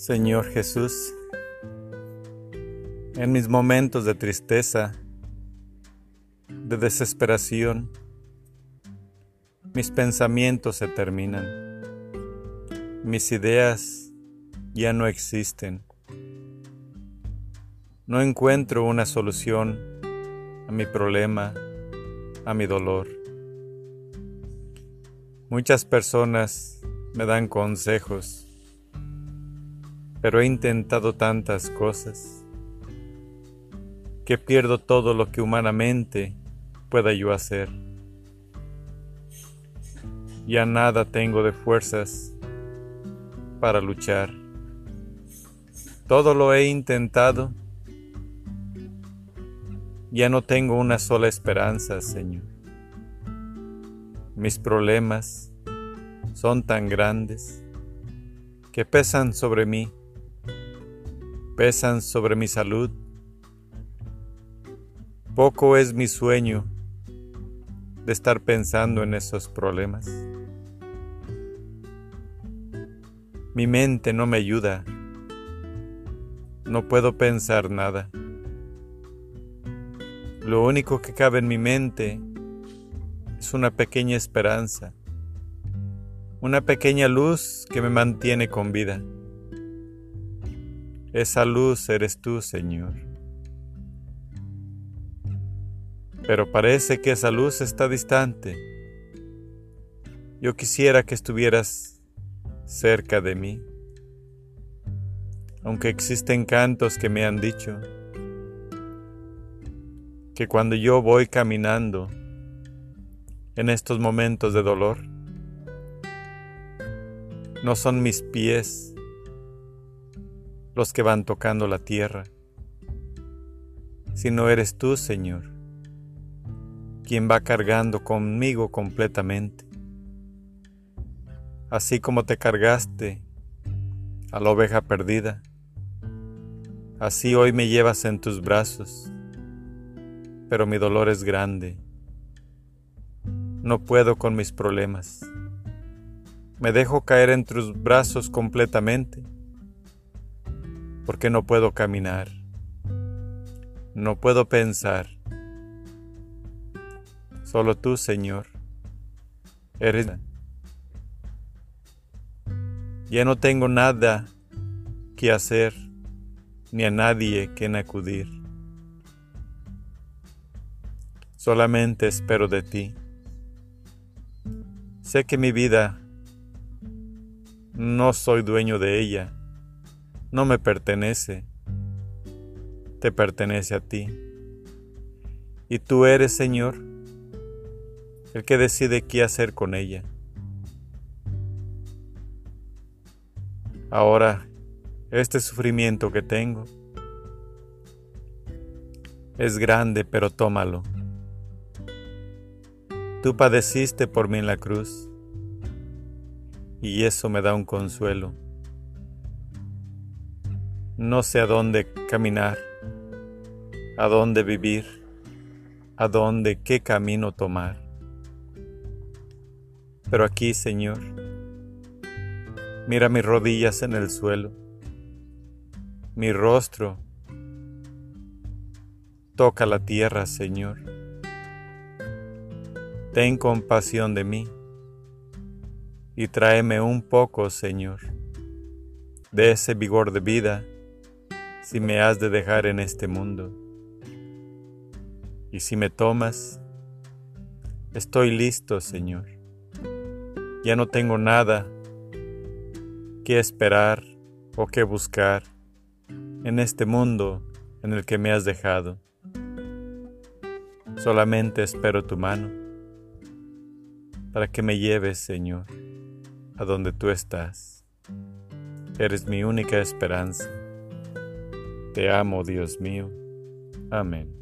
Señor Jesús, en mis momentos de tristeza, de desesperación, mis pensamientos se terminan, mis ideas ya no existen. No encuentro una solución a mi problema, a mi dolor. Muchas personas me dan consejos pero he intentado tantas cosas que pierdo todo lo que humanamente pueda yo hacer. Ya nada tengo de fuerzas para luchar. Todo lo he intentado. Ya no tengo una sola esperanza, Señor. Mis problemas son tan grandes que pesan sobre mí pesan sobre mi salud. Poco es mi sueño de estar pensando en esos problemas. Mi mente no me ayuda. No puedo pensar nada. Lo único que cabe en mi mente es una pequeña esperanza, una pequeña luz que me mantiene con vida. Esa luz eres tú, Señor. Pero parece que esa luz está distante. Yo quisiera que estuvieras cerca de mí. Aunque existen cantos que me han dicho que cuando yo voy caminando en estos momentos de dolor, no son mis pies los que van tocando la tierra, Si no eres tú, Señor, quien va cargando conmigo completamente. Así como te cargaste a la oveja perdida, así hoy me llevas en tus brazos, pero mi dolor es grande. No puedo con mis problemas. Me dejo caer en tus brazos completamente porque no puedo caminar, no puedo pensar. Solo tú, Señor, eres... Ya no tengo nada que hacer, ni a nadie que acudir. Solamente espero de ti. Sé que mi vida no soy dueño de ella no me pertenece, te pertenece a ti. Y tú eres, Señor, el que decide qué hacer con ella. Ahora, este sufrimiento que tengo es grande, pero tómalo. Tú padeciste por mí en la cruz y eso me da un consuelo. No sé a dónde caminar, a dónde vivir, a dónde, qué camino tomar. Pero aquí, Señor, mira mis rodillas en el suelo, mi rostro toca la tierra, Señor. Ten compasión de mí y tráeme un poco, Señor, de ese vigor de vida si me has de dejar en este mundo. Y si me tomas, estoy listo, Señor. Ya no tengo nada que esperar o que buscar en este mundo en el que me has dejado. Solamente espero tu mano para que me lleves, Señor, a donde tú estás. Eres mi única esperanza. Te amo, Dios mío. Amén.